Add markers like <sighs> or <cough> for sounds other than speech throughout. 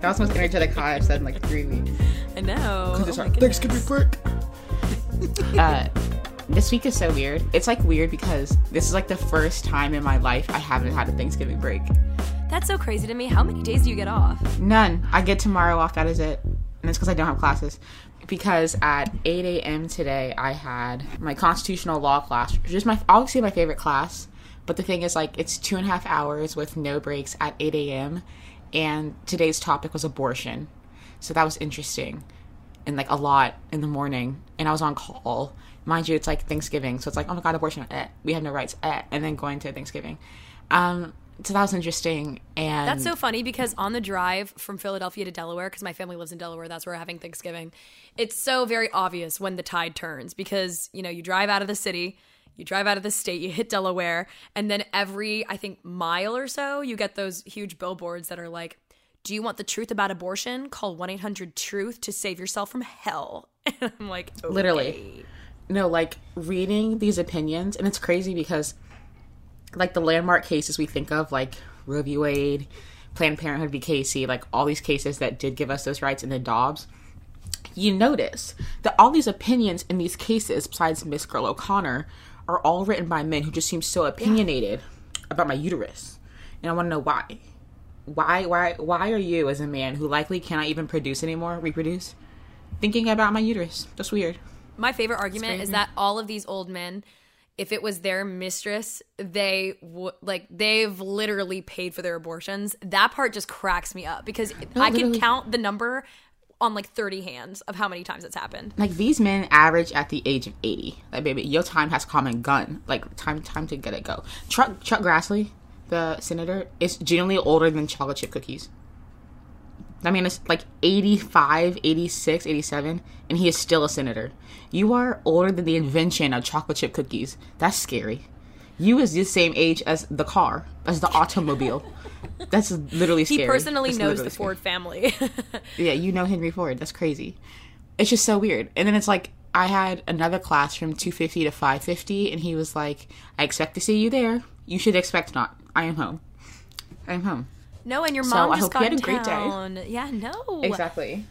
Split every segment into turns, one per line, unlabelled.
That was the most energetic hi I've said in like three weeks.
I know.
Because it's
Oh
our
my
Thanksgiving break. <laughs> uh, this week is so weird. It's like weird because this is like the first time in my life I haven't had a Thanksgiving break.
That's so crazy to me. How many days do you get off?
None. I get tomorrow off. That is it. And it's because I don't have classes. Because at 8 a.m. today, I had my constitutional law class, which is my obviously my favorite class. But the thing is, like, it's two and a half hours with no breaks at 8 a.m. And today's topic was abortion. So that was interesting. And like a lot in the morning. And I was on call. Mind you, it's like Thanksgiving. So it's like, oh my God, abortion. Eh. We have no rights. Eh. And then going to Thanksgiving. Um, so that was interesting. And
That's so funny because on the drive from Philadelphia to Delaware, because my family lives in Delaware, that's where we're having Thanksgiving. It's so very obvious when the tide turns because, you know, you drive out of the city, you drive out of the state, you hit Delaware, and then every, I think, mile or so, you get those huge billboards that are like, do you want the truth about abortion? Call 1 800 Truth to save yourself from hell. <laughs> And I'm like, okay.
Literally. no, like reading these opinions, and it's crazy because, like, the landmark cases we think of, like Roe v. Wade, Planned Parenthood v. Casey, like all these cases that did give us those rights, and then Dobbs, you notice that all these opinions in these cases, besides Miss Girl O'Connor, are all written by men who just seem so opinionated about my uterus. And I want to know why. Why, why, why are you, as a man who likely cannot even produce anymore, reproduce, thinking about my uterus? That's weird.
My favorite argument is that all of these old men, if it was their mistress, they would like they've literally paid for their abortions. That part just cracks me up because I can count the number on like 30 hands of how many times it's happened.
like these men average at the age of 80 like baby your time has come and gone. Like time time to get it go. Chuck chuck grassley the senator is genuinely older than chocolate chip cookies. I mean it's like 85 86 87 and he is still a senator. You are older than the invention of chocolate chip cookies. That's scary. You is the same age as the car as the automobile <laughs> that's literally scary.
He personally
That's
knows the
scary.
Ford family. <laughs>
Yeah, you know Henry Ford. That's crazy. It's just so weird. And then it's like I had another class from 250 to 550 and he was like, "I expect to see you there. You should expect not. I am home. I am home."
no, and your
So,
mom
I
just
hope you had a great day.
Yeah, no.
Exactly.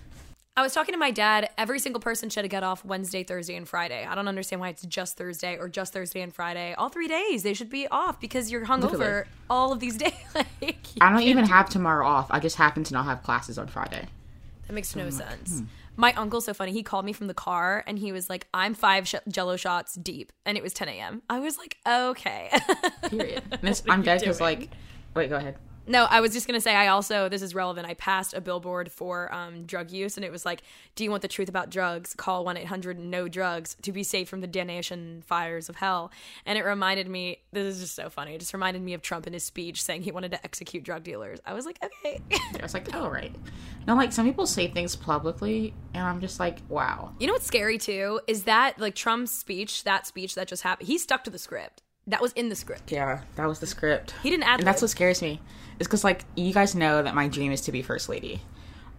I was talking to my dad. Every single person should get off Wednesday, Thursday, and Friday. I don't understand why it's just Thursday or just Thursday and Friday. All three days they should be off because you're hungover
Literally.
all of these <laughs> days. like,
I don't even
do-
have tomorrow off. I just happen to not have classes on Friday.
That makes no
hmm.
sense. My uncle's so funny. He called me from the car and he was like, "I'm five sh- Jello shots deep," and it was 10 a.m. I was like, "Okay." <laughs>
Period. I'm dead because like, wait, go ahead.
No, I was just gonna say. I also this is relevant. I passed a billboard for um, drug use, and it was like, "Do you want the truth about drugs? Call one eight hundred no drugs to be safe from the damnation fires of hell." And it reminded me. This is just so funny. It just reminded me of Trump in his speech saying he wanted to execute drug dealers. I was like, okay.
I was like, oh right. No, like some people say things publicly, and I'm just like, wow.
you know what's scary too is that like Trump's speech, that speech that just happened. He stuck to the script. That was in the script.
Yeah, that was the script.
He didn't add.
and that's what scares me. Is because like you guys know that my dream is to be first lady.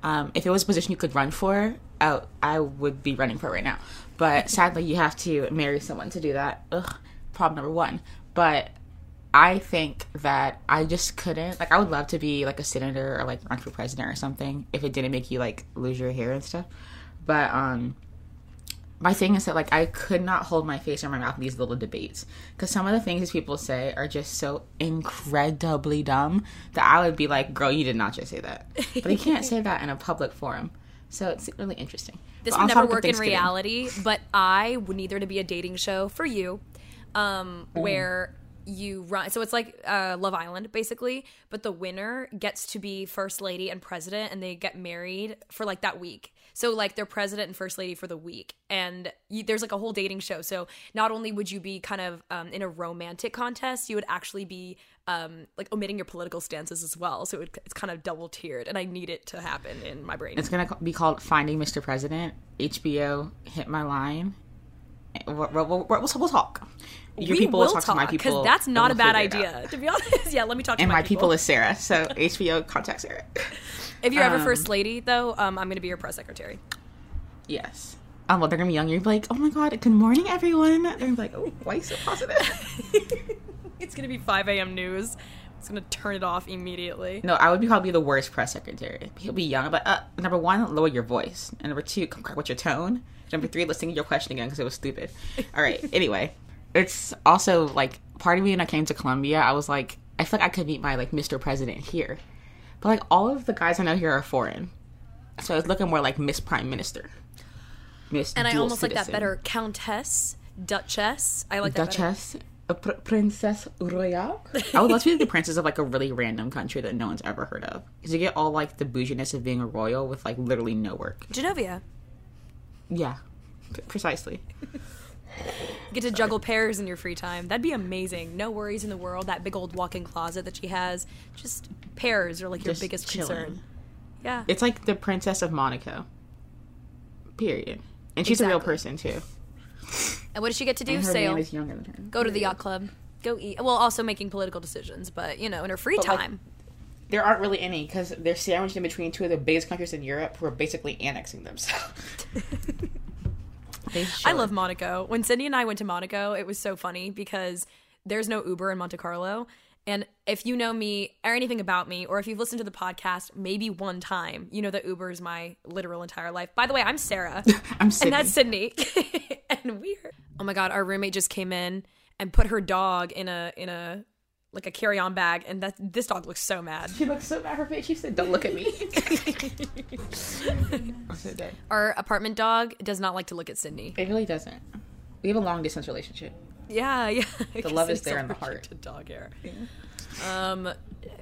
Um, if it was a position you could run for, I, I would be running for it right now. But <laughs> sadly, you have to marry someone to do that. Ugh, problem number one. But I think that I just couldn't. Like, I would love to be like a senator or like run for president or something if it didn't make you like lose your hair and stuff. But um, my thing is that like I could not hold my face or my mouth in these little debates because some of the things these people say are just so incredibly dumb that I would be like, "Girl, you did not just say that." But you can't say that in a public forum, so it's really interesting.
This
But
would never work in reality, but I would need there to be a dating show for you, um,
Mm.
where you run. So it's like uh, Love Island, basically, but the winner gets to be first lady and president, and they get married for like that week. So like they're president and first lady for the week, and you, there's like a whole dating show. So not only would you be kind of um, in a romantic contest, you would actually be um, like omitting your political stances as well. So it it's kind of double tiered, and I need it to happen in my brain.
It's gonna be called Finding Mr. President. HBO hit my line. We'll, we'll, we'll, we'll, talk. Your
we
people
will
talk, to my people.
because that's not a bad
figure it out.
idea. To be honest, <laughs> yeah. Let me talk to
And
my,
my people is Sarah, so <laughs> HBO contact Sarah. <laughs>
If you're ever
um,
first lady, though, um, I'm going to be your press secretary.
Yes. Um, well, they're gonna be young. You're gonna be like, oh my god, good morning, everyone. They're gonna be like, oh, why are you so positive? <laughs>
It's going to be 5 a.m. news. It's going to turn it off immediately.
no, I would be probably the worst press secretary. He'll be young, but uh, number one, lower your voice, and number two, come correct with your tone. Number three, listening to your question again because it was stupid. All right. <laughs> anyway, it's also like part of me when I came to Columbia, I was like, I feel like I could meet my like Mr. President here, but like all of the guys I know here are foreign, so I was looking more like Miss Prime Minister. Miss
And I almost like that better. Countess, Duchess. I like that better.
Duchess, a pr- Princess Royale. I would love to be the princess of like a really random country that no one's ever heard of. Because you get all like the bouginess of being a royal with like literally no work.
Genovia.
Yeah, p- precisely. <laughs> <laughs>
Get to juggle pears in your free time. That'd be amazing. No worries in the world. That big old walk-in closet that she has. Just pears are like your
Just
biggest
chilling.
concern. Yeah.
It's like the Princess of Monaco. Period. And she's a real person too. <laughs>
and what does she get to do? Sail.
is younger than her.
Go to the yacht club. Go eat. Well, also making political decisions, but you know, in her free
But, like,
time.
There aren't really any because they're sandwiched in between two of the biggest countries in Europe who are basically annexing themselves. <laughs>
I love Monaco. When Sydney and I went to Monaco, it was so funny because there's no Uber in Monte Carlo. And if you know me or anything about me, or if you've listened to the podcast maybe one time, you know that Uber is my literal entire life. By the way, I'm Sarah. <laughs>
I'm Sydney.
And that's Sydney. <laughs> and we're oh my god, our roommate just came in and put her dog in a in a like a carry-on bag, and that this dog looks so mad.
She looks so mad. Her face. She said, "Don't look at me." <laughs> I said that.
Our apartment dog does not like to look at Sydney.
It really doesn't. We have a long distance relationship.
Yeah, yeah. <laughs>
The love is there in the heart.
To dog hair. Um,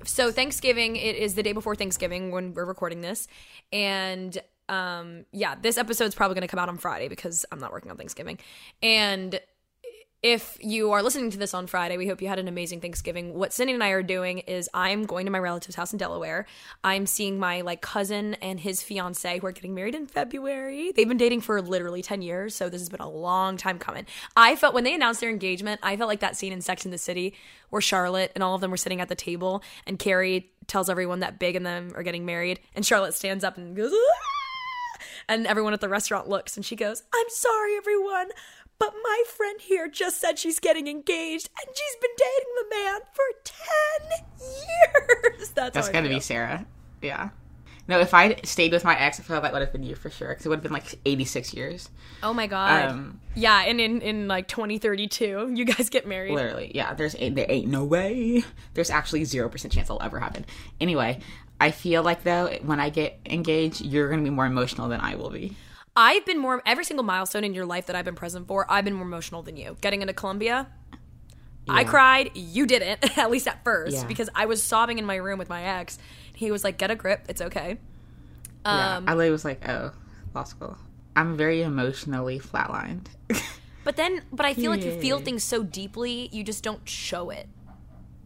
so Thanksgiving, it is the day before Thanksgiving when we're recording this, and um, yeah, this episode's probably going to come out on Friday because I'm not working on Thanksgiving, and if you are listening to this on Friday, we hope you had an amazing Thanksgiving. What Sydney and I are doing is I'm going to my relative's house in Delaware. I'm seeing my like cousin and his fiance who are getting married in February. They've been dating for literally 10 years, so this has been a long time coming. I felt when they announced their engagement, I felt like that scene in Sex in the City where Charlotte and all of them were sitting at the table and Carrie tells everyone that Big and them are getting married and Charlotte stands up and goes "Ah!" and everyone at the restaurant looks and she goes, "I'm sorry everyone, but my friend here just said she's getting engaged and she's been dating the man for 10 years. <laughs> That's,
That's
how I
got to be. Sarah. Yeah. No, if I stayed with my ex, I feel like that would have been you for sure because it would have been like 86 years.
Oh my god.
Um,
yeah, and in in like 2032, you guys get married.
Literally, yeah. There's a, there ain't no way. There's actually zero percent chance it'll ever happen. Anyway, I feel like though when I get engaged, you're gonna be more emotional than I will be.
I've been more every single milestone in your life that I've been present for. I've been more emotional than you. Getting into Columbia, I cried. You didn't, <laughs> at least at first,
Yeah.
because I was sobbing in my room with my ex. He was like, "Get a grip. It's okay."
yeah,
Um,
I was like, oh, law school. I'm very emotionally flatlined. <laughs>
But then, but I feel like you feel things so deeply, you just don't show it.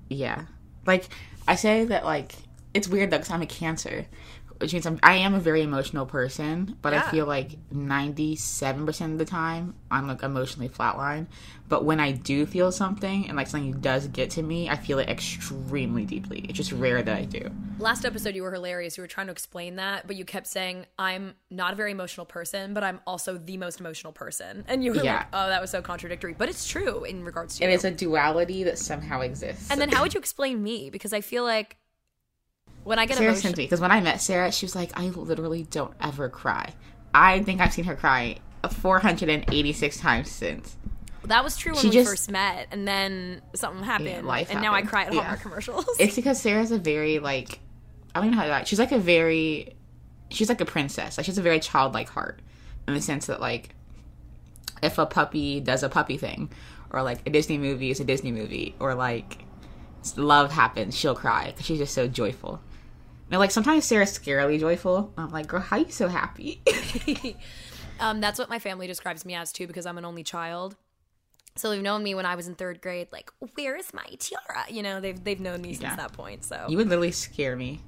yeah, like I say that like it's weird though because I'm a Cancer, which means I'm, I am a very emotional person. But I feel like 97 percent of the time I'm like emotionally flatlined. But when I do feel something and like something does get to me, I feel it extremely deeply. It's just rare that I do.
Last episode, you were hilarious. You were trying to explain that, but you kept saying, "I'm not a very emotional person, but I'm also the most emotional person." And you were
Yeah.
like, "Oh, that was so contradictory," but it's true in regards to
It
you.
is a duality that somehow exists.
and then, how would you explain me? Because I feel like when I get
Sarah
emotional,
sent me because when I met Sarah, she was like, "I literally don't ever cry." I think I've seen her cry 486 times since.
that was true when
She
we
just-
first met, and then something happened,
life
and now I
happened.
cry at
Yeah.
Hallmark commercials.
It's because Sarah's a very like I don't know how to like she's like a very she's like a princess. Like she has a very childlike heart in the sense that like if a puppy does a puppy thing or like a Disney movie is a Disney movie or like love happens, she'll cry because she's just so joyful. Now, like sometimes Sarah's scarily joyful. I'm like, girl, how are you so happy? <laughs>
Um, that's what my family describes me as too, because I'm an only child. So they've known me when I was in third grade. Like, where is my tiara? You know, they've they've known me since that point. So,
you would literally scare me.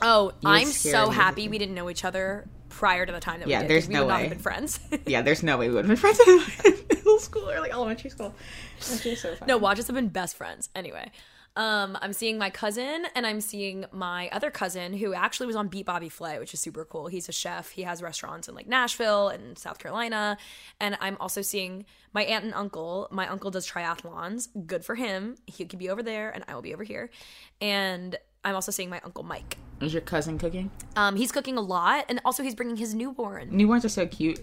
oh, I'm so
me.
happy we didn't know each other prior to the time that
Yeah,
we did.
there's
we
no
would not have been friends. <laughs>
Yeah, there's no way we would have been friends in <laughs> middle school or like elementary school. That's just so funny.
no, watch us have been best friends. Anyway, um, I'm seeing my cousin and I'm seeing my other cousin who actually was on Beat Bobby Flay, which is super cool. He's a chef. He has restaurants in like Nashville and South Carolina. And I'm also seeing my aunt and uncle. My uncle does triathlons. Good for him. He could be over there and I will be over here. And I'm also seeing my uncle Mike.
Is your cousin cooking?
Um, he's cooking a lot, and also he's bringing his newborn.
Newborns are so cute.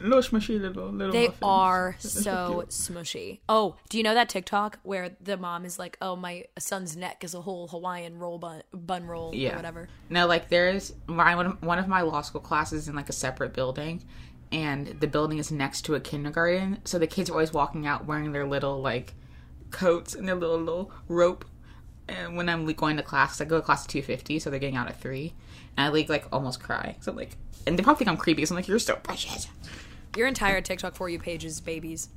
Little smushy little little.
They
muffins.
are <laughs> so smushy. Oh, do you know that TikTok where the mom is like, "Oh, my son's neck is a whole Hawaiian roll bun, bun roll
Yeah.
or whatever."
No, like there's my one of, my law school classes in like a separate building, and the building is next to a kindergarten. So the kids are always walking out wearing their little like coats and their little little rope. And when I'm like, going to class, I go to class at two fifty, so they're getting out at three, and I like like almost cry. So like, and they probably think I'm creepy. So I'm like, you're so precious.
Your entire TikTok for you page is babies.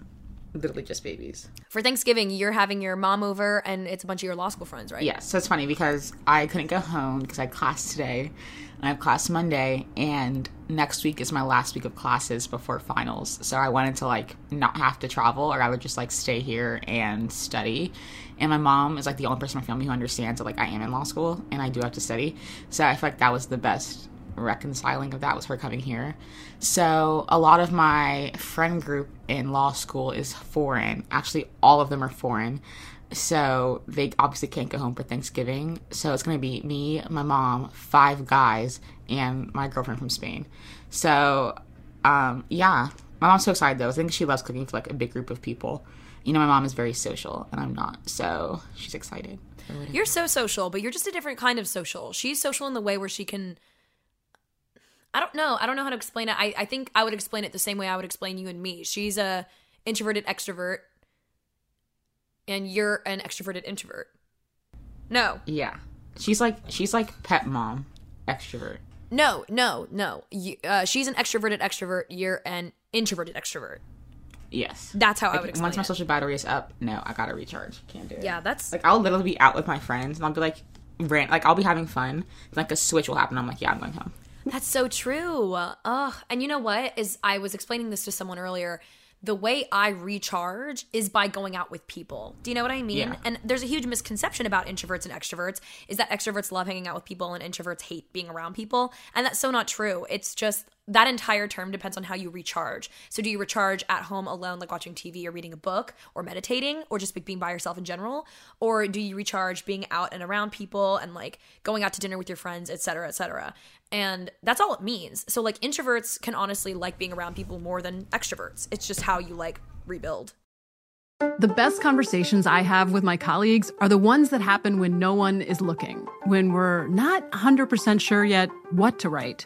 Literally just babies.
For Thanksgiving, you're having your mom over, and it's a bunch of your law school friends, right?
Yes. so it's funny because I couldn't go home because I had class today, and I have class Monday, and next week is my last week of classes before finals. So I wanted to like not have to travel, or I would just like stay here and study. And my mom is like the only person in my family who understands that like I am in law school and I do have to study. So I feel like that was the best reconciling of that was her coming here. So a lot of my friend group in law school is foreign. Actually, all of them are foreign. So they obviously can't go home for Thanksgiving. So it's gonna be me, my mom, five guys, and my girlfriend from Spain. So um, yeah, my mom's so excited though. I think she loves cooking for like a big group of people. You know, my mom is very social, and I'm not. So she's excited.
You're so social, but you're just a different kind of social. She's social in the way where she can. I don't know. I don't know how to explain it. I, I think I would explain it the same way I would explain you and me. She's a introverted extrovert, and you're an extroverted introvert. No,
Yeah, she's like she's like pet mom, extrovert.
no, no, no. You, uh, she's an extroverted extrovert. You're an introverted extrovert.
Yes.
That's how I
Like,
would explain
Once my
it.
social battery is up, no, I gotta recharge. Can't do it.
Yeah, that's
Like I'll literally be out with my friends and I'll be like, rant, like I'll be having fun. Like a switch will happen. I'm like, yeah, I'm going home.
That's so true. Ugh. And you know what? Is I was explaining this to someone earlier. The way I recharge is by going out with people. Do you know what I mean?
Yeah.
And there's a huge misconception about introverts and extroverts is that extroverts love hanging out with people and introverts hate being around people. And that's so not true. It's just that entire term depends on how you recharge. So, do you recharge at home alone, like watching TV or reading a book or meditating or just being by yourself in general? Or do you recharge being out and around people and like going out to dinner with your friends, et cetera, et cetera? And that's all it means. So, like, introverts can honestly like being around people more than extroverts. It's just how you like rebuild.
The best conversations I have with my colleagues are the ones that happen when no one is looking, when we're not 100% sure yet what to write.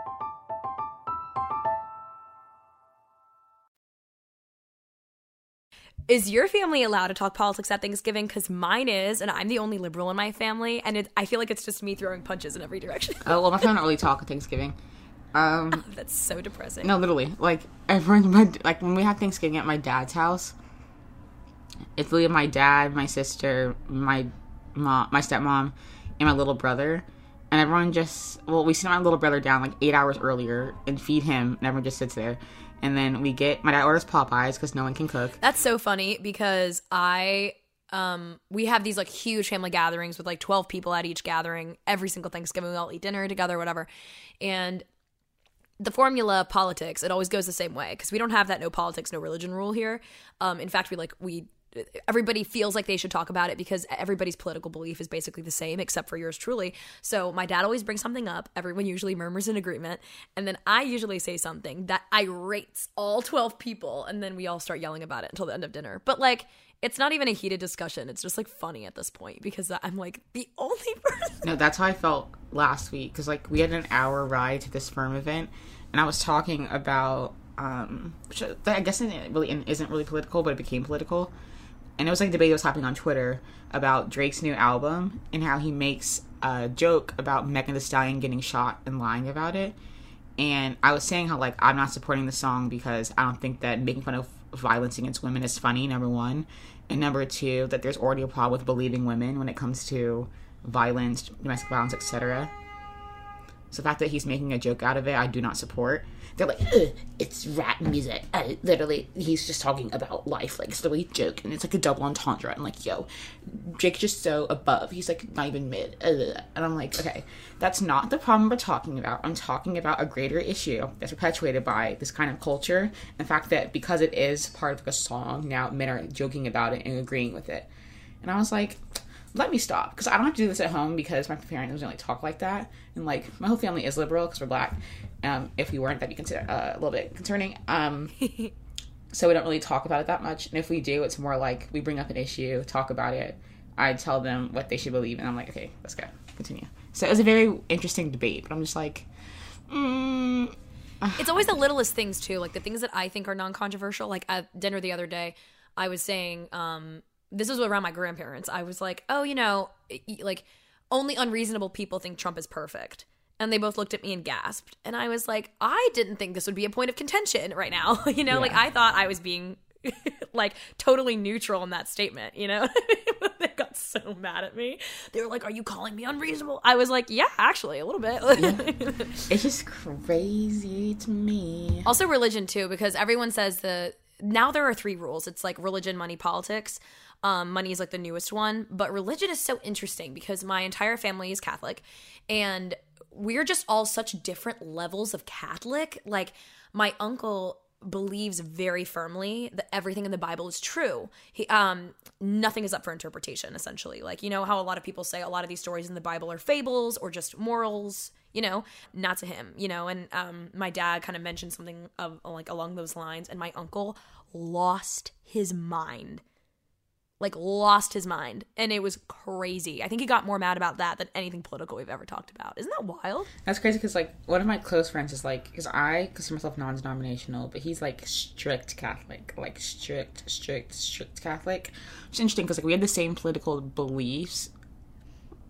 Is your family allowed to talk politics at Thanksgiving? Because mine is, and I'm the only liberal in my family, and it, I feel like it's just me throwing punches in every direction.
Oh well, my family don't really talk at Thanksgiving. Um,
That's so depressing.
no, literally, like everyone, my, like when we have Thanksgiving at my dad's house, it's literally my dad, my sister, my mom, my stepmom, and my little brother, and everyone just well, we sit my little brother down like eight hours earlier and feed him, and everyone just sits there, and then we get my dad orders Popeyes because no one can cook.
That's so funny because I um we have these like huge family gatherings with like 12 people at each gathering every single Thanksgiving we all eat dinner together whatever. And the formula politics it always goes the same way because we don't have that no politics no religion rule here. Um in fact we like we everybody feels like they should talk about it because everybody's political belief is basically the same except for yours truly. So my dad always brings something up, everyone usually murmurs in agreement, and then I usually say something that irates all 12 people and then we all start yelling about it until the end of dinner. But like it's not even a heated discussion. It's just like funny at this point because I'm like the only <laughs> person.
No, that's how I felt last week because like we had an hour ride to this firm event, and I was talking about um, which I guess it really isn't really political, but it became political, and it was like a debate that was happening on Twitter about Drake's new album and how he makes a joke about Megan Thee Stallion getting shot and lying about it, and I was saying how like I'm not supporting the song because I don't think that making fun of violence against women is funny. Number one, and number two, that there's already a problem with believing women when it comes to violence, domestic violence, etc. So the fact that he's making a joke out of it, I do not support. They're like, it's rap music. I, literally, he's just talking about life. Like, it's a joke. And it's like a double entendre. I'm like, yo, Drake's just so above. He's like not even mid. And I'm like, okay, that's not the problem we're talking about. I'm talking about a greater issue that's perpetuated by this kind of culture. And the fact that because it is part of a song, now men are joking about it and agreeing with it. And I was like, let me stop because I don't have to do this at home because my parents don't really talk like that, and like my whole family is liberal because we're black. Um, if we weren't, that'd be considered uh, a little bit concerning. Um, <laughs> so we don't really talk about it that much. And if we do, it's more like we bring up an issue, talk about it. I tell them what they should believe, and I'm like, okay, let's go, continue. So it was a very interesting debate, but I'm just like, mm,
it's always the littlest things too, like the things that I think are non-controversial. Like at dinner the other day, I was saying, um, this was around my grandparents. I was like, oh, you know, like only unreasonable people think Trump is perfect. And they both looked at me and gasped. And I was like, I didn't think this would be a point of contention right now. <laughs> you know, yeah. like I thought I was being <laughs> like totally neutral in that statement, you know? <laughs> they got so mad at me. They were like, Are you calling me unreasonable? I was like, Yeah, actually, a little bit.
yeah. It's just crazy to me.
Also, religion, too, because everyone says the now there are three rules it's like religion, money, politics. Um, money is like the newest one, but religion is so interesting because my entire family is Catholic and we're just all such different levels of Catholic. Like, my uncle believes very firmly that everything in the Bible is true. He um nothing is up for interpretation essentially. Like you know how a lot of people say a lot of these stories in the Bible are fables or just morals, you know, not to him, you know, and um my dad kind of mentioned something of like along those lines and my uncle lost his mind like lost his mind and it was crazy. I think he got more mad about that than anything political we've ever talked about. Isn't that wild?
That's crazy because like one of my close friends is like because i consider myself non-denominational but he's like strict catholic like strict strict strict catholic it's interesting because like we have the same political beliefs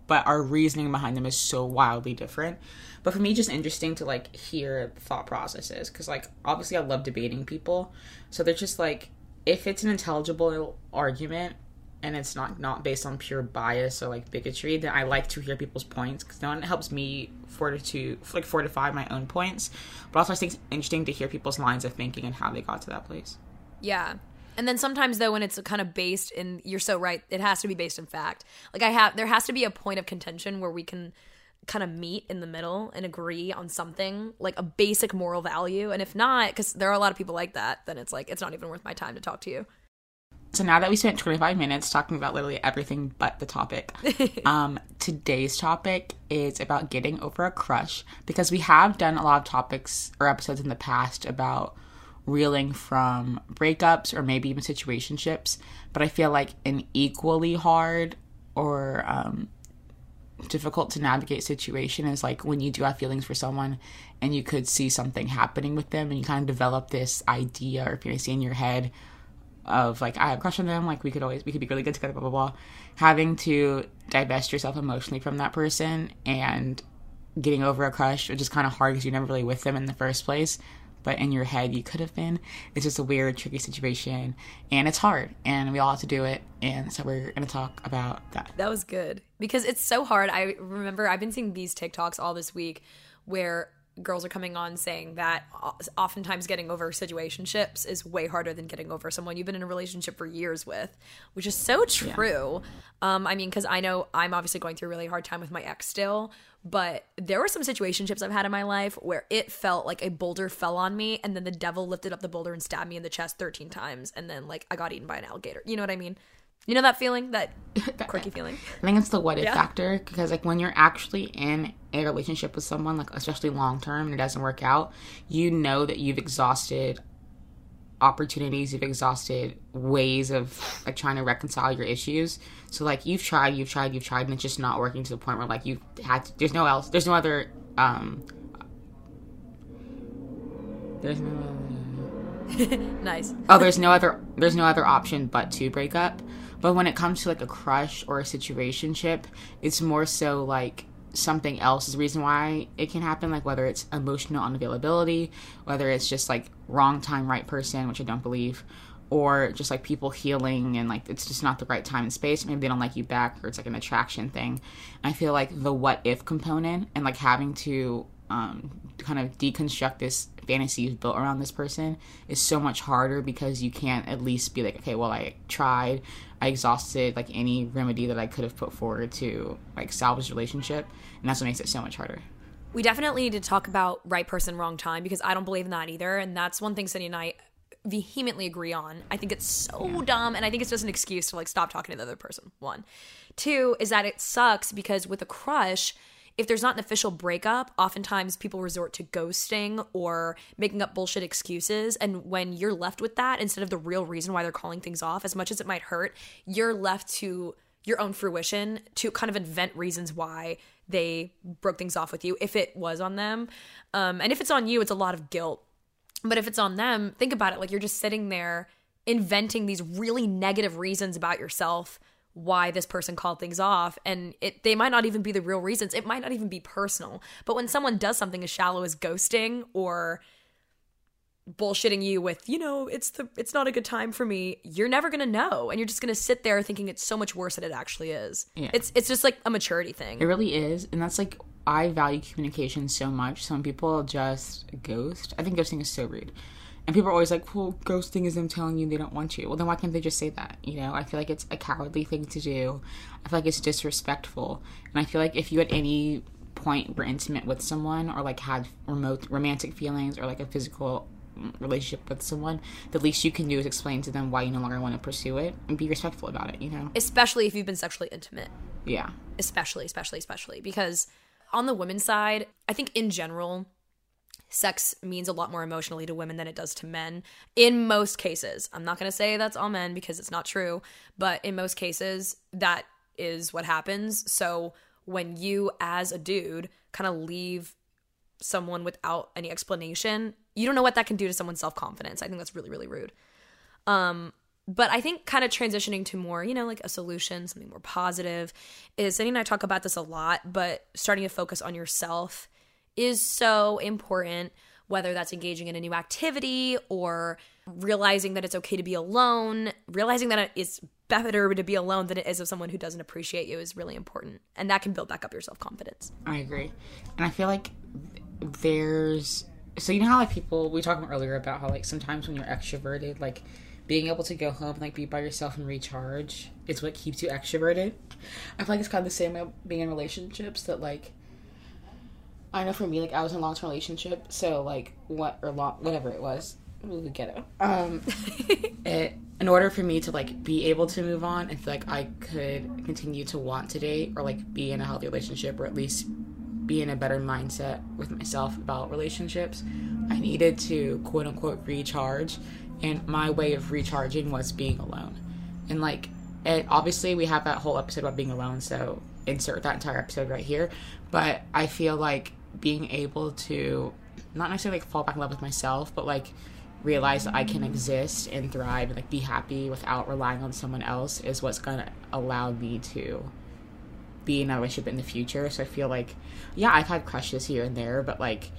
but our reasoning behind them is so wildly different. But for me just interesting to like hear thought processes because like obviously i love debating people so they're just like if it's an intelligible argument and it's not not based on pure bias or like bigotry, then I like to hear people's points because then it helps me fortitude like fortify my own points. But also, I think it's interesting to hear people's lines of thinking and how they got to that place.
Yeah. And then sometimes though when it's kind of based in you're so right, it has to be based in fact. Like I have there has to be a point of contention where we can kind of meet in the middle and agree on something like a basic moral value and if not because there are a lot of people like that then it's like it's not even worth my time to talk to you.
So now that we spent 25 minutes talking about literally everything but the topic <laughs> um, today's topic is about getting over a crush because we have done a lot of topics or episodes in the past about reeling from breakups or maybe even situationships but i feel like an equally hard or um, difficult to navigate situation is like when you do have feelings for someone and you could see something happening with them and you kind of develop this idea or fantasy in your head of like I have a crush on them, like we could always we could be really good together, blah blah blah. Having to divest yourself emotionally from that person and getting over a crush, which is kind of hard because you're never really with them in the first place but in your head you could have been. It's just a weird, tricky situation, and it's hard, and we all have to do it. And so we're to talk about that.
That was good because it's so hard. I remember I've been seeing these TikToks all this week where girls are coming on saying that oftentimes getting over situationships is way harder than getting over someone you've been in a relationship for years with, which is so true. Yeah. Um, I mean, because I know I'm obviously going through a really hard time with my ex still, but there were some situationships I've had in my life where it felt like a boulder fell on me and then the devil lifted up the boulder and stabbed me in the chest 13 times and then like I got eaten by an alligator. You know what I mean? You know that feeling, that <laughs> quirky feeling.
I think it's the what if yeah. factor because like when you're actually in a relationship with someone, like especially long term, and it doesn't work out, you know that you've exhausted opportunities, you've exhausted ways of like trying to reconcile your issues. So like you've tried, you've tried, you've tried, and it's just not working to the point where like you've had to, there's no else, there's no other, um, there's no.
Other, <laughs> nice.
oh, there's no other, there's no other option but to break up. But when it comes to like a crush or a situationship, it's more so like something else is the reason why it can happen like whether it's emotional unavailability whether it's just like wrong time right person which i don't believe or just like people healing and like it's just not the right time and space. Maybe they don't like you back or it's like an attraction thing. I feel like the what if component and like having to um, kind of deconstruct this fantasy you've built around this person is so much harder because you can't at least be like okay well i tried I exhausted like any remedy that I could have put forward to like salvage the relationship, and that's what makes it so much harder.
We definitely need to talk about right person, wrong time because I don't believe in that either, and that's one thing Sydney and I vehemently agree on. I think it's so yeah. dumb, and I think it's just an excuse to like stop talking to the other person. One, two is that it sucks because with a crush, if there's not an official breakup, oftentimes people resort to ghosting or making up bullshit excuses. And when you're left with that, instead of the real reason why they're calling things off, as much as it might hurt, you're left to your own fruition to kind of invent reasons why they broke things off with you if it was on them. Um, and if it's on you, it's a lot of guilt. But if it's on them, think about it like you're just sitting there inventing these really negative reasons about yourself why this person called things off and it they might not even be the real reasons. It might not even be personal. But when someone does something as shallow as ghosting or bullshitting you with you know it's the it's not a good time for me you're never gonna know. And you're just gonna sit there thinking it's so much worse than it actually is.
Yeah.
it's it's just like a maturity thing.
It really is, and that's like I value communication so much. Some people just ghost. I think ghosting is so rude, and people are always like, "Well, ghosting is them telling you they don't want you." Well, then why can't they just say that? You know, I feel like it's a cowardly thing to do. I feel like it's disrespectful, and I feel like if you at any point were intimate with someone or like had remote romantic feelings or like a physical relationship with someone, the least you can do is explain to them why you no longer want to pursue it and be respectful about it. You know?
especially if you've been sexually intimate
Yeah.
especially especially especially because on the women's side i think in general sex means a lot more emotionally to women than it does to men. In most cases i'm not going to say that's all men because it's not true but in most cases that is what happens. So when you as a dude kind of leave someone without any explanation you don't know what that can do to someone's self-confidence. I think that's really really rude. Um but I think kind of transitioning to more, you know, like a solution, something more positive, is Sydney and I talk about this a lot, but starting to focus on yourself is so important, whether that's engaging in a new activity or realizing that it's okay to be alone, realizing that it is better to be alone than it is of someone who doesn't appreciate you is really important. And that can build back up your self confidence.
I agree, and I feel like there's so you know how like people we talked about earlier about how like sometimes when you're extroverted, like being able to go home and like be by yourself and recharge is what keeps you extroverted. I feel like it's kind of the same being in relationships that like I know for me like I was in a long term relationship, so like what or long whatever it was, we get it. Um, <laughs> it in order for me to like be able to move on and feel like I could continue to want to date or like be in a healthy relationship or at least be in a better mindset with myself about relationships, I needed to quote unquote recharge. And my way of recharging was being alone. And like, it, obviously, we have that whole episode about being alone, so insert that entire episode right here. But I feel like being able to not necessarily like fall back in love with myself, but like realize that I can exist and thrive and like be happy without relying on someone else is what's gonna allow me to be in a relationship in the future. So I feel like, yeah, I've had crushes here and there, but like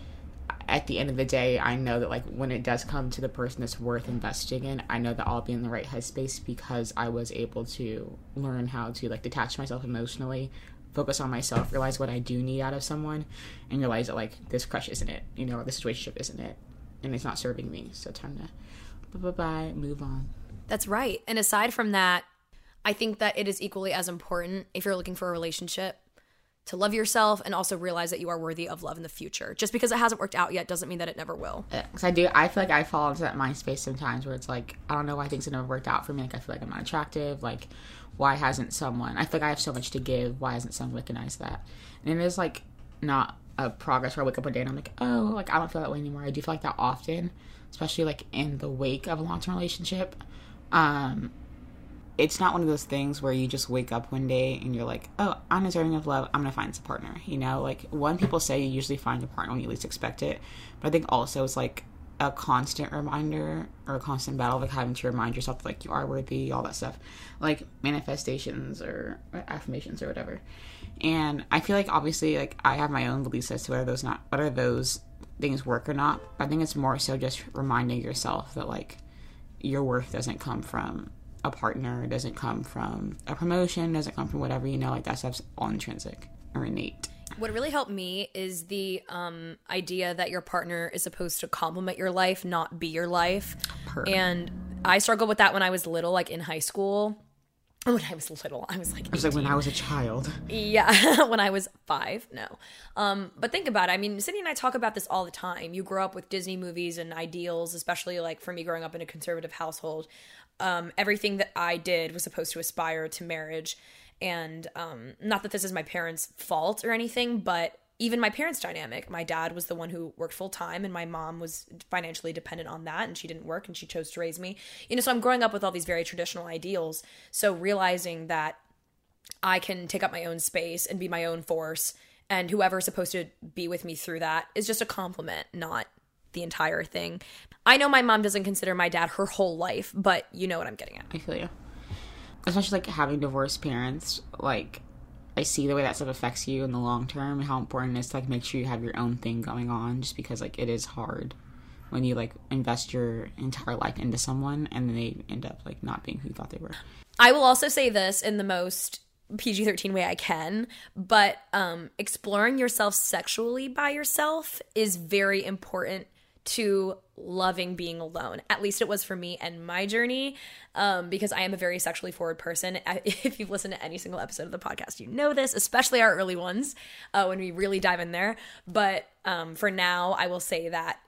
at the end of the day, I know that like when it does come to the person that's worth investing in, I know that I'll be in the right headspace because I was able to learn how to like detach myself emotionally, focus on myself, realize what I do need out of someone, and realize that like this crush isn't it, you know, or this relationship isn't it, and it's not serving me. So time to bye bye, move on.
That's right. And aside from that, I think that it is equally as important if you're looking for a relationship to love yourself and also realize that you are worthy of love in the future. Just because it hasn't worked out yet doesn't mean that it never will.
Uh, because I do, I feel like I fall into that mind space sometimes where it's like, I don't know why things have never worked out for me. Like, I feel like I'm not attractive. Like, why hasn't someone, I feel like I have so much to give. Why hasn't someone recognized that? And it is like not a progress where I wake up one day and I'm like, oh, like, I don't feel that way anymore. I do feel like that often, especially like in the wake of a long term relationship. Um, it's not one of those things where you just wake up one day and you're like, oh, I'm deserving of love. I'm going to find a partner. You know, like when people say you usually find a partner when you least expect it. But I think also it's like a constant reminder or a constant battle of like having to remind yourself like you are worthy, all that stuff. Like manifestations or affirmations or whatever. And I feel like obviously like I have my own beliefs as to whether those not whether those things work or not. I think it's more so just reminding yourself that like your worth doesn't come from a partner, doesn't come from a promotion, doesn't come from whatever, you know, like that stuff's all intrinsic or innate.
What really helped me is the um, idea that your partner is supposed to complement your life, not be your life.
Per.
And I struggled with that when I was little, like in high school. When I was little, I was like,
It was like when I was a child.
Yeah, <laughs> when I was five, no. Um, but think about it. I mean, Sydney and I talk about this all the time. You grow up with Disney movies and ideals, especially like for me growing up in a conservative household. Um, everything that I did was supposed to aspire to marriage. And um, not that this is my parents' fault or anything, but even my parents' dynamic. My dad was the one who worked full time, and my mom was financially dependent on that, and she didn't work and she chose to raise me. You know, so I'm growing up with all these very traditional ideals. So realizing that I can take up my own space and be my own force, and whoever's supposed to be with me through that is just a compliment, not the entire thing. I know my mom doesn't consider my dad her whole life, but you know what I'm getting at.
I feel you. Especially like having divorced parents, like I see the way that stuff affects you in the long term and how important it is to like make sure you have your own thing going on just because like it is hard when you like invest your entire life into someone and then they end up like not being who you thought they were.
I will also say this in the most PG 13 way I can, but um, exploring yourself sexually by yourself is very important to loving being alone. At least it was for me and my journey, um, because I am a very sexually forward person. <laughs> If you've listened to any single episode of the podcast, you know this, especially our early ones uh, when we really dive in there. But um, for now, I will say that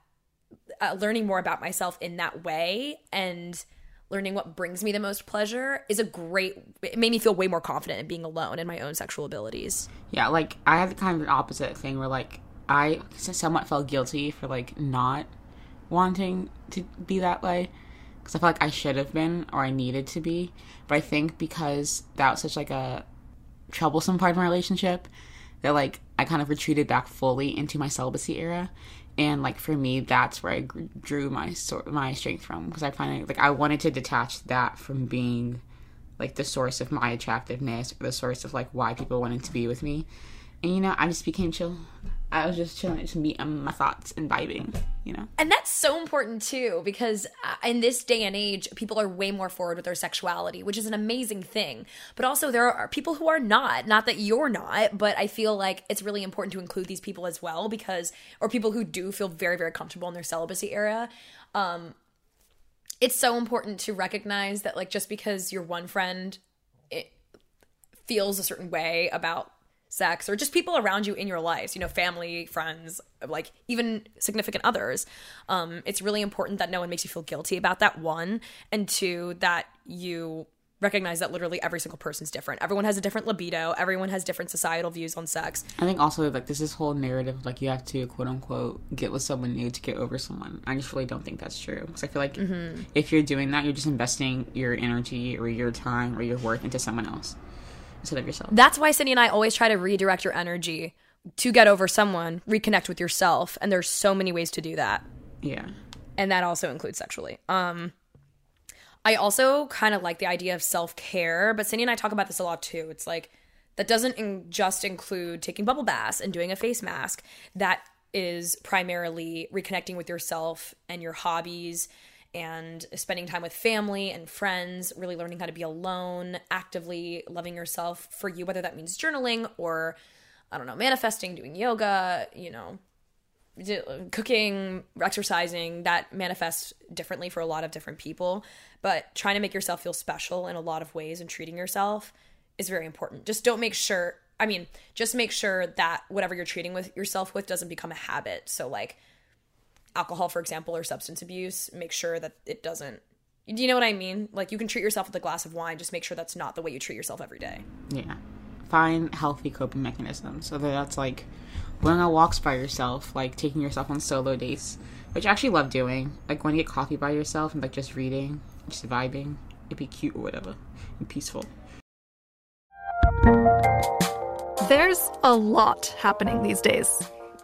uh, learning more about myself in that way and learning what brings me the most pleasure is a great it made me feel way more confident in being alone and my own sexual abilities
yeah like i had the kind of an opposite thing where like i somewhat felt guilty for like not wanting to be that way. Because i felt like i should have been or i needed to be. But i think because that was such like a troublesome part of my relationship that like i kind of retreated back fully into my celibacy era. And like for me that's where i drew my sort my strength from. Because i find like i wanted to detach that from being like the source of my attractiveness or the source of like why people wanted to be with me and you know i just became chill I was just chilling, just me and my thoughts and vibing, you know.
And that's so important too, because uh, in this day and age, people are way more forward with their sexuality, which is an amazing thing. But also, there are people who are not. Not that you're not, but I feel like it's really important to include these people as well, because or people who do feel very, very comfortable in their celibacy era. Um, it's so important to recognize that, like, just because your one friend it feels a certain way about sex or just people around you in your lives you know family friends like even significant others um, it's really important that no one makes you feel guilty about that one and two that you recognize that literally every single person's different. Everyone has a different libido. Everyone has different societal views on sex.
I think also like this is whole narrative like you have to quote unquote get with someone new to get over someone. I just really don't think that's true. Because i feel like mm-hmm. if you're doing that you're just investing your energy or your time or your work into someone else instead of yourself.
That's why Sydney and I always try to redirect your energy to get over someone, reconnect with yourself, and there's so many ways to do that.
Yeah.
And that also includes sexually. Um I also kind of like the idea of self-care, but Sydney and I talk about this a lot too. It's like that doesn't in- just include taking bubble baths and doing a face mask. That is primarily reconnecting with yourself and your hobbies and spending time with family and friends, really learning how to be alone, actively loving yourself for you, whether that means journaling or, I don't know, manifesting, doing yoga, you know, cooking, exercising, that manifests differently for a lot of different people. But trying to make yourself feel special in a lot of ways and treating yourself is very important. Just don't make sure, I mean, just make sure that whatever you're treating with yourself with doesn't become a habit. So, like, alcohol, for example, or substance abuse, make sure that it doesn't. Do you know what I mean? Like you can treat yourself with a glass of wine, just make sure that's not the way you treat yourself every day.
Yeah. Find healthy coping mechanisms. So that's like going on walks by yourself, like taking yourself on solo dates, which I actually love doing. Like going to get coffee by yourself and like just reading, just vibing. It'd be cute or whatever, and peaceful.
There's a lot happening these days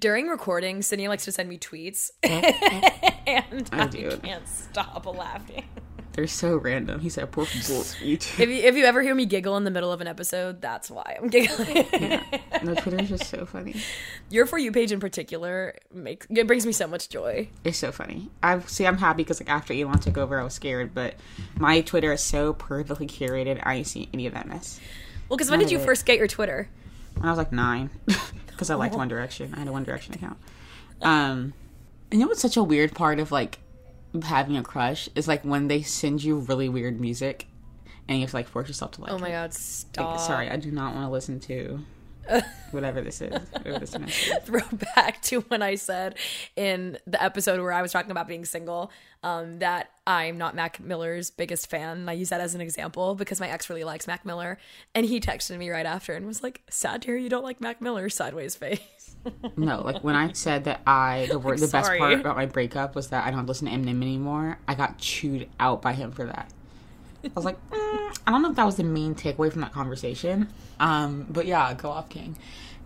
During recording, Sydney likes to send me tweets, <laughs> and I,
I
can't stop laughing.
They're so random. He said, "Poor people." <laughs>
If you, if you ever hear me giggle in the middle of an episode, that's why I'm giggling. yeah.
No, Twitter's just so <laughs> funny.
Your for you page in particular makes it brings me so much joy.
It's so funny. I see. I'm happy because like after Elon took over, I was scared, but my Twitter is so perfectly curated. I didn't see any of that mess.
Well, because when did you
it.
first get your Twitter?
When I was like nine, because I liked One Direction. I had a One Direction account. Um, and you know what's such a weird part of like having a crush is like when they send you really weird music, and you have to like force yourself to like.
Oh my
it.
god,
Like,
stop!
sorry, I do not want to listen to <laughs> whatever this is. Whatever this mess <laughs> is.
throw back to when I said in the episode where I was talking about being single um, that I'm not Mac Miller's biggest fan. And I use that as an example because my ex really likes Mac Miller. And he texted me right after and was like, sad to hear you don't like Mac Miller, sideways face. <laughs>
No, like when I said that I the word the best part about my breakup was that I don't listen to Eminem anymore. I got chewed out by him for that. I was like, mm, I don't know if that was the main takeaway from that conversation. Um, but yeah, go off, King.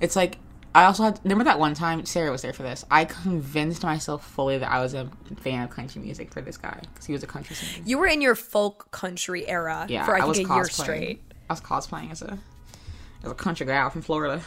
It's like I also had remember that one time Sarah was there for this. I convinced myself fully that I was a fan of country music for this guy because he was a country singer.
You were in your folk country era
Yeah,
for I
I was
think a year
cosplaying.
straight.
I was cosplaying as a as a country gal from Florida.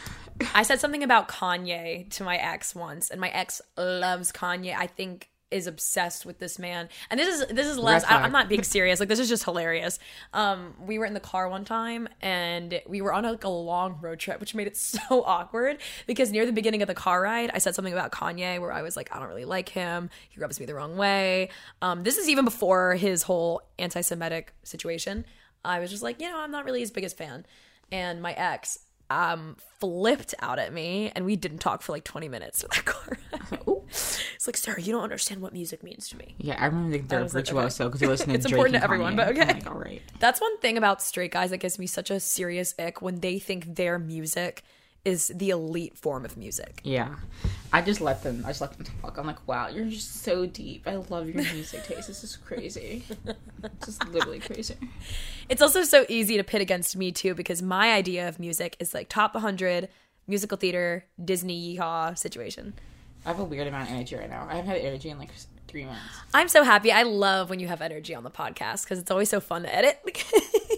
I said something about Kanye to my ex once, and my ex loves Kanye. I think is obsessed with this man. And this is this is less. I, i'm not being <laughs> serious. Like this is just hilarious. Um, we were in the car one time, and we were on a, like a long road trip, which made it <laughs> so awkward because near the beginning of the car ride, I said something about Kanye where I was like, I don't really like him. He rubs me the wrong way. Um, this is even before his whole anti-Semitic situation. I was just like, you know, I'm not really his biggest fan. And my ex um flipped out at me and we didn't talk for like 20 minutes in that <laughs> car. It's like sarah you don't understand what music means to me
Yeah, I remember the, the
was like,
virtuoso because he <laughs> listened to
It's
Drake
important to everyone,
Kanye.
but okay.
Like, all right.
that's one thing about straight guys that gives me such a serious ick when they think their music is the elite form of music
Yeah, I just let them. I just let them talk. I'm like, wow, you're just so deep. I love your music taste. This is crazy. just literally crazy.
it's also so easy to pit against me too because my idea of music is like top 100 musical theater disney yeehaw situation
I have a weird amount of energy right now. I haven't had energy in like three months
i'm so happy i love when you have energy on the podcast because it's always so fun to edit <laughs>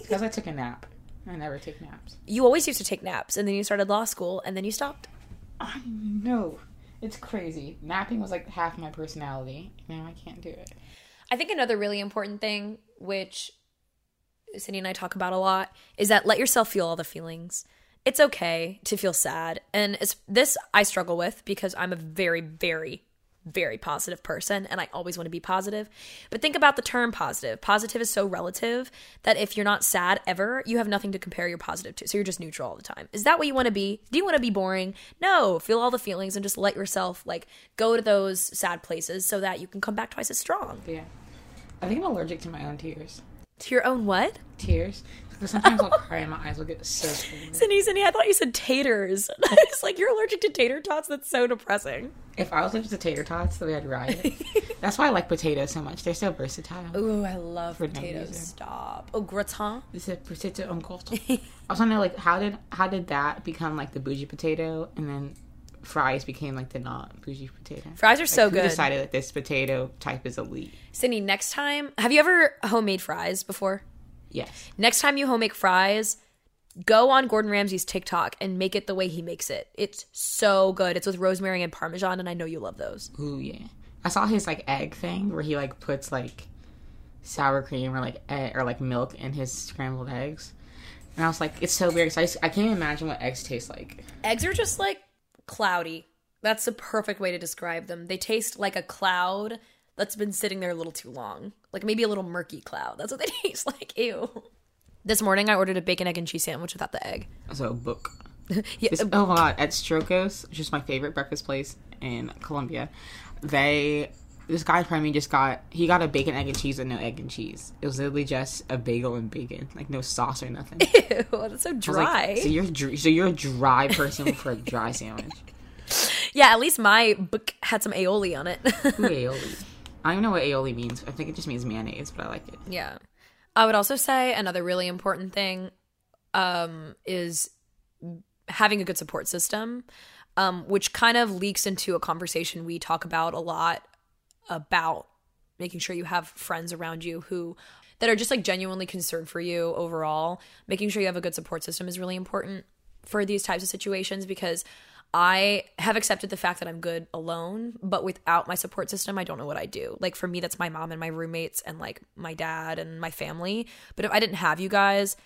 because I took a nap. I never take naps.
you always used to take naps and then you started law school and then you stopped
I know. It's crazy. Napping was like half my personality. Now I can't do it.
I think another really important thing, which Sydney and I talk about a lot, is that let yourself feel all the feelings. It's okay to feel sad. And it's, this I struggle with because I'm a very, very, very positive person and I always want to be positive. But think about the term positive. Positive is so relative that if you're not sad ever, you have nothing to compare your positive to. So you're just neutral all the time. Is that what you want to be? Do you want to be boring? No, feel all the feelings and just let yourself like go to those sad places so that you can come back twice as strong.
Yeah. I think I'm allergic to my own tears.
To your own what?
tears. Because sometimes I'll cry and my eyes will get so <laughs> swollen.
Sydney, Sydney, I thought you said taters. <laughs> it's like, you're allergic to tater tots? That's so depressing.
If I was allergic to tater tots, the way I'd riot. <laughs> That's why I like potatoes so much. They're so versatile.
Ooh, I love
For
potatoes.
reason.
Stop. Oh, gratin?
This is potato en croûte. I was wondering, like, how did how did that become like the bougie potato, and then fries became like the not bougie potato?
Fries are so
who
good.
decided that this potato type is elite?
Sydney, next time, have you ever homemade fries before?
Yes.
Next time you homemade fries, go on Gordon Ramsay's TikTok and make it the way he makes it. It's so good. It's with rosemary and parmesan, and I know you love those.
Ooh yeah. I saw his like egg thing where he like puts like sour cream or like egg, or like milk in his scrambled eggs, and I was like, it's so weird. 'cause I just- I can't imagine what eggs taste like.
Eggs are just like cloudy. That's the perfect way to describe them. They taste like a cloud that's been sitting there a little too long. Like maybe a little murky cloud. That's what they <laughs> taste like. Ew. This morning I ordered a bacon, egg, and cheese sandwich without the egg.
So book. <laughs>
Yeah,
This, oh my god, at Strokos, which is my favorite breakfast place in Columbia, they this guy me just got he got a bacon, egg, and cheese and no egg and cheese. It was literally just a bagel and bacon, like no sauce or nothing. <laughs>
Ew, that's so dry.
like, so you're dr- so you're a dry person for a dry <laughs> sandwich.
yeah, at least my book had some aioli on it. <laughs>
Aioli. I don't know what aioli means. I think it just means mayonnaise, but I like it.
Yeah. I would also say another really important thing um, is having a good support system, um, which kind of leaks into a conversation we talk about a lot about making sure you have friends around you who that are just like genuinely concerned for you overall. Making sure you have a good support system is really important for these types of situations because I have accepted the fact that I'm good alone, but without my support system, I don't know what I do. Like for me, that's my mom and my roommates and like my dad and my family. But if I didn't have you guys,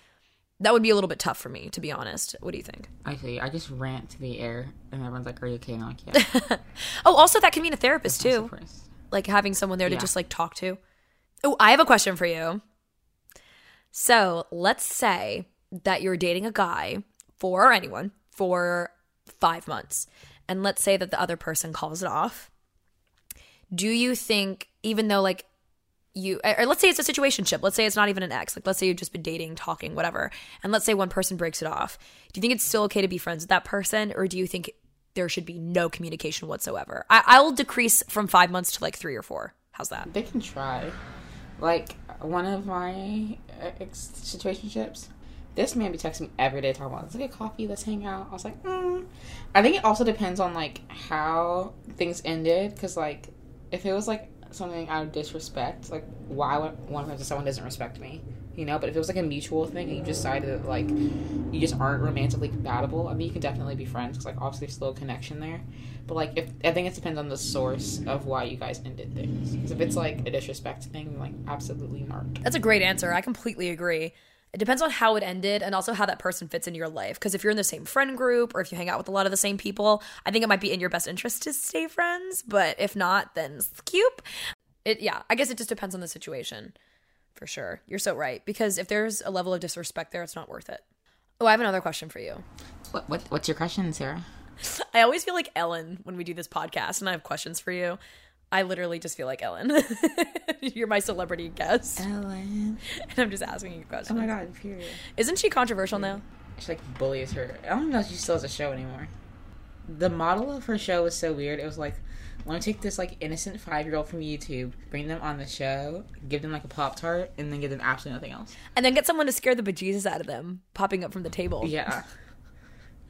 that would be a little bit tough for me, to be honest. What do you think?
I see. I just rant to the air, and everyone's like, "Are you okay?" And I'm like, "Yeah." <laughs>
Oh, also that can mean a therapist too. Like having someone there to
Yeah.
just like talk to. Oh, I have a question for you. So let's say that you're dating a guy for anyone for five months, and let's say that the other person calls it off. Do you think, even though like you, or let's say it's a situationship, let's say it's not even an ex, like let's say you've just been dating, talking, whatever, and let's say one person breaks it off. Do you think it's still okay to be friends with that person, or do you think there should be no communication whatsoever? I, I will decrease from five months to like three or four. How's that?
They can try. Like one of my uh, ex situationships, this man be texting me every day talking about let's get coffee, let's hang out. I was like, mm. I think it also depends on like how things ended, because like if it was like something out of disrespect, like why would one person someone doesn't respect me, you know? But if it was like a mutual thing and you decided that like you just aren't romantically compatible, I mean you can definitely be friends because like obviously there's a connection there. But like, if I think it depends on the source of why you guys ended things. 'Cause if it's like a disrespect thing, like absolutely not.
That's a great answer. I completely agree. It depends on how it ended and also how that person fits into your life. Because if you're in the same friend group or if you hang out with a lot of the same people, I think it might be in your best interest to stay friends. But if not, then cute. It yeah, I guess it just depends on the situation. For sure. You're so right. Because if there's a level of disrespect there, it's not worth it. Oh, I have another question for you.
What, what what's your question, Sarah?
I always feel like Ellen when we do this podcast and I have questions for you. I literally just feel like Ellen. <laughs> You're my celebrity guest.
Ellen.
And I'm just asking you questions.
Oh my god, period.
Isn't she controversial now?
She like bullies her. I don't even know if she still has a show anymore. The model of her show was so weird. It was like, let me take this like innocent five year old from YouTube, bring them on the show, give them like a pop tart, and then give them absolutely nothing else.
And then get someone to scare the bejesus out of them, popping up from the table.
Yeah.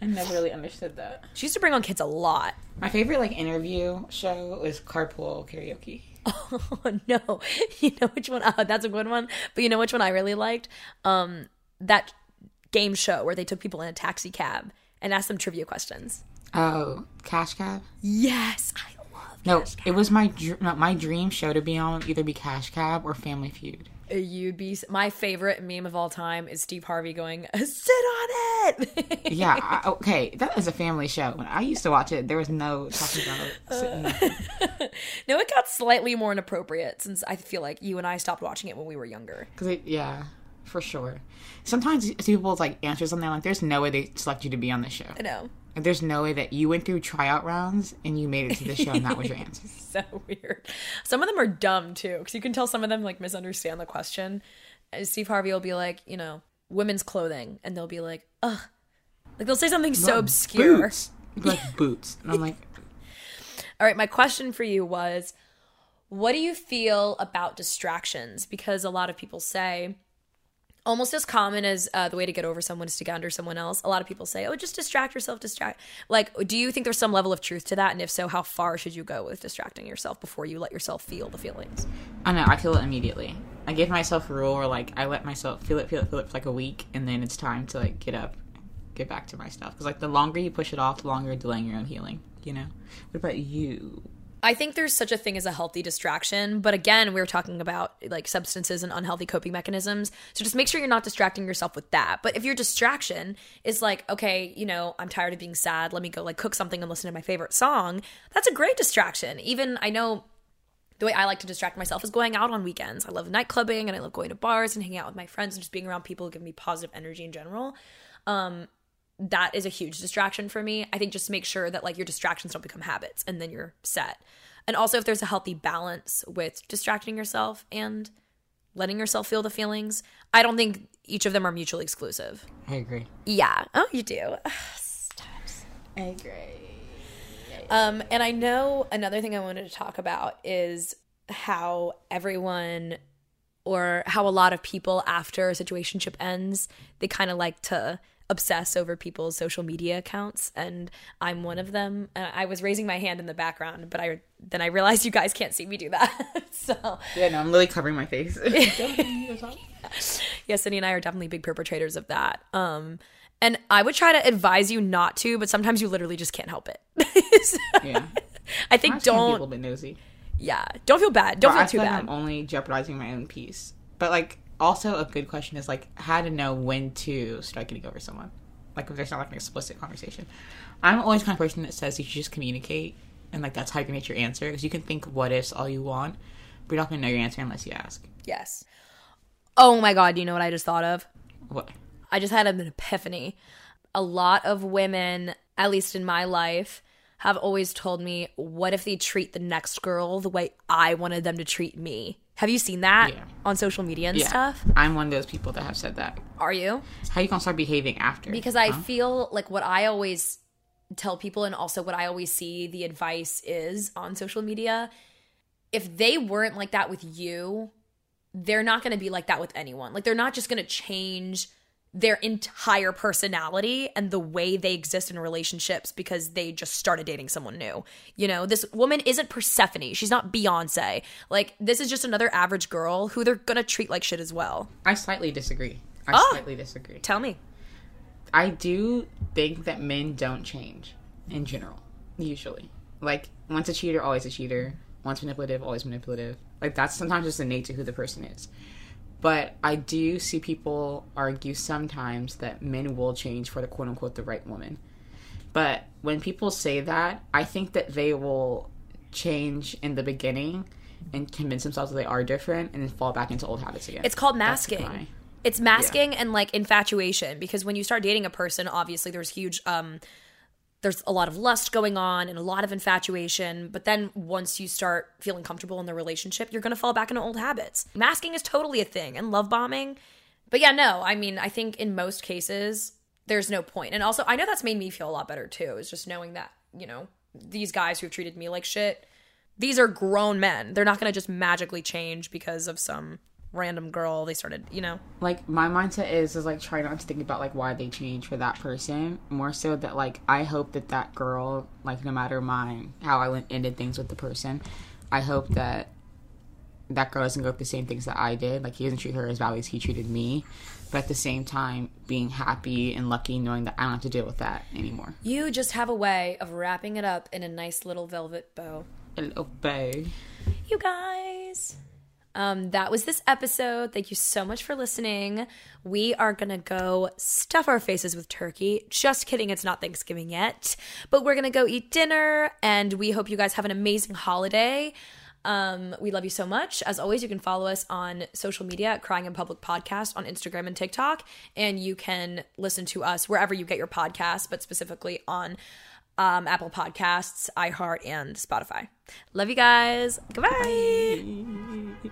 I never really understood that.
She used to bring on kids a lot.
My favorite like interview show was Carpool Karaoke. <laughs>
Oh no. You know which one? Oh, that's a good one. But you know which one I really liked? Um that game show where they took people in a taxi cab and asked them trivia questions.
Oh, Cash Cab.
Yes, I
No, it was my dr- my dream show to be on would either be Cash Cab or Family Feud.
Uh, you'd be my favorite meme of all time is Steve Harvey going, uh, "Sit on it." <laughs>
Yeah, I, okay, that is a family show. When I used to watch it, there was no talking about uh, sitting nothing. <laughs>
no, it got slightly more inappropriate since I feel like you and I stopped watching it when we were younger.
Because yeah, for sure. Sometimes people's like answers on there, like, there's no way they select you to be on the show.
I know.
There's no way that you went through tryout rounds and you made it to the show and that was your <laughs> answer.
so weird. Some of them are dumb too, because you can tell some of them like misunderstand the question. Uh, Steve Harvey will be like, you know, women's clothing, and they'll be like, ugh, like they'll say something so obscure.
Boots. Like <laughs> boots. And I'm like,
All right, my question for you was what do you feel about distractions? Because a lot of people say, almost as common as uh, the way to get over someone is to get under someone else. A lot of people say, oh, just distract yourself, distract. Like, do you think there's some level of truth to that? And if so, how far should you go with distracting yourself before you let yourself feel the feelings?
I know, I feel it immediately. I give myself a rule where like I let myself feel it, feel it, feel it for like a week, and then it's time to like get up, get back to my stuff. Because like the longer you push it off, the longer you're delaying your own healing. You know. What about you?
I think there's such a thing as a healthy distraction, but again, we were talking about like substances and unhealthy coping mechanisms. So just make sure you're not distracting yourself with that. But if your distraction is like, okay, you know, I'm tired of being sad, let me go like cook something and listen to my favorite song, that's a great distraction. Even I know the way I like to distract myself is going out on weekends. I love nightclubbing and I love going to bars and hanging out with my friends and just being around people who give me positive energy in general. Um, that is a huge distraction for me. I think just make sure that like your distractions don't become habits and then you're set. And also if there's a healthy balance with distracting yourself and letting yourself feel the feelings. I don't think each of them are mutually exclusive.
I agree.
Yeah. Oh, you do. <sighs>
I agree.
Um, and I know another thing I wanted to talk about is how everyone or how a lot of people after a situationship ends, they kind of like to obsess over people's social media accounts and I'm one of them. And I was raising my hand in the background, but I then I realized you guys can't see me do that. <laughs> so
Yeah, no, I'm literally covering my face. <laughs> <laughs>
yeah, Sydney and I are definitely big perpetrators of that. Um, and I would try to advise you not to, but sometimes you literally just can't help it. So,
yeah.
I think
Sometimes can be a
don't.
little bit nosy.
Yeah, don't feel bad. Don't
But
feel
I
too
feel like
bad.
I'm only jeopardizing my own peace. But like, also a good question is like how to know when to start getting over someone. Like if there's not like an explicit conversation. I'm always the kind of person that says you should just communicate, and like that's how you can get your answer. Because you can think what ifs all you want, but you're not gonna know your answer unless you ask.
Yes. Oh my god, do you know what I just thought of?
What?
I just had an epiphany. A lot of women, at least in my life, have always told me, what if they treat the next girl the way I wanted them to treat me? Have you seen that
Yeah.
on social media and
Yeah,
stuff?
I'm one of those people that have said that.
Are you?
How you gonna start behaving after?
Because I
Huh?
feel like what I always tell people and also what I always see the advice is on social media, if they weren't like that with you, they're not going to be like that with anyone. Like they're not just going to change their entire personality and the way they exist in relationships because they just started dating someone new. You know, this woman isn't Persephone. She's not Beyonce. Like this is just another average girl who they're going to treat like shit as well.
I slightly disagree. I
Oh.
slightly disagree.
Tell me.
I do think that men don't change in general, usually. Like, once a cheater, always a cheater. Once manipulative, always manipulative. Like, that's sometimes just innate to who the person is. But I do see people argue sometimes that men will change for the quote unquote the right woman. But when people say that, I think that they will change in the beginning and convince themselves that they are different and then fall back into old habits again.
It's called masking. It's masking and like infatuation because when you start dating a person, obviously there's huge um there's a lot of lust going on and a lot of infatuation, but then once you start feeling comfortable in the relationship, you're going to fall back into old habits. Masking is totally a thing and love bombing. But yeah, no, I mean, I think in most cases there's no point. And also, I know that's made me feel a lot better too, is just knowing that, you know, these guys who've treated me like shit, these are grown men. They're not going to just magically change because of some random girl they started, you know.
like my mindset is is like try not to think about like why they changed for that person more so that like i hope that that girl like no matter my how i went ended things with the person i hope that that girl doesn't go through the same things that i did like he doesn't treat her as badly as he treated me but at the same time being happy and lucky knowing that i don't have to deal with that anymore
You just have a way of wrapping it up in a nice little velvet bow.
a little bow
You guys. Um, that was this episode. Thank you so much for listening. We are gonna go stuff our faces with turkey. Just kidding, it's not Thanksgiving yet. But we're gonna go eat dinner, and we hope you guys have an amazing holiday. Um, we love you so much. As always, you can follow us on social media at Crying in Public Podcast on Instagram and TikTok. And you can listen to us wherever you get your podcasts, but specifically on um, Apple Podcasts, iHeart, and Spotify. Love you guys. Goodbye.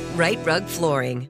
Rite Rug Flooring.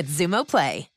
with Xumo Play.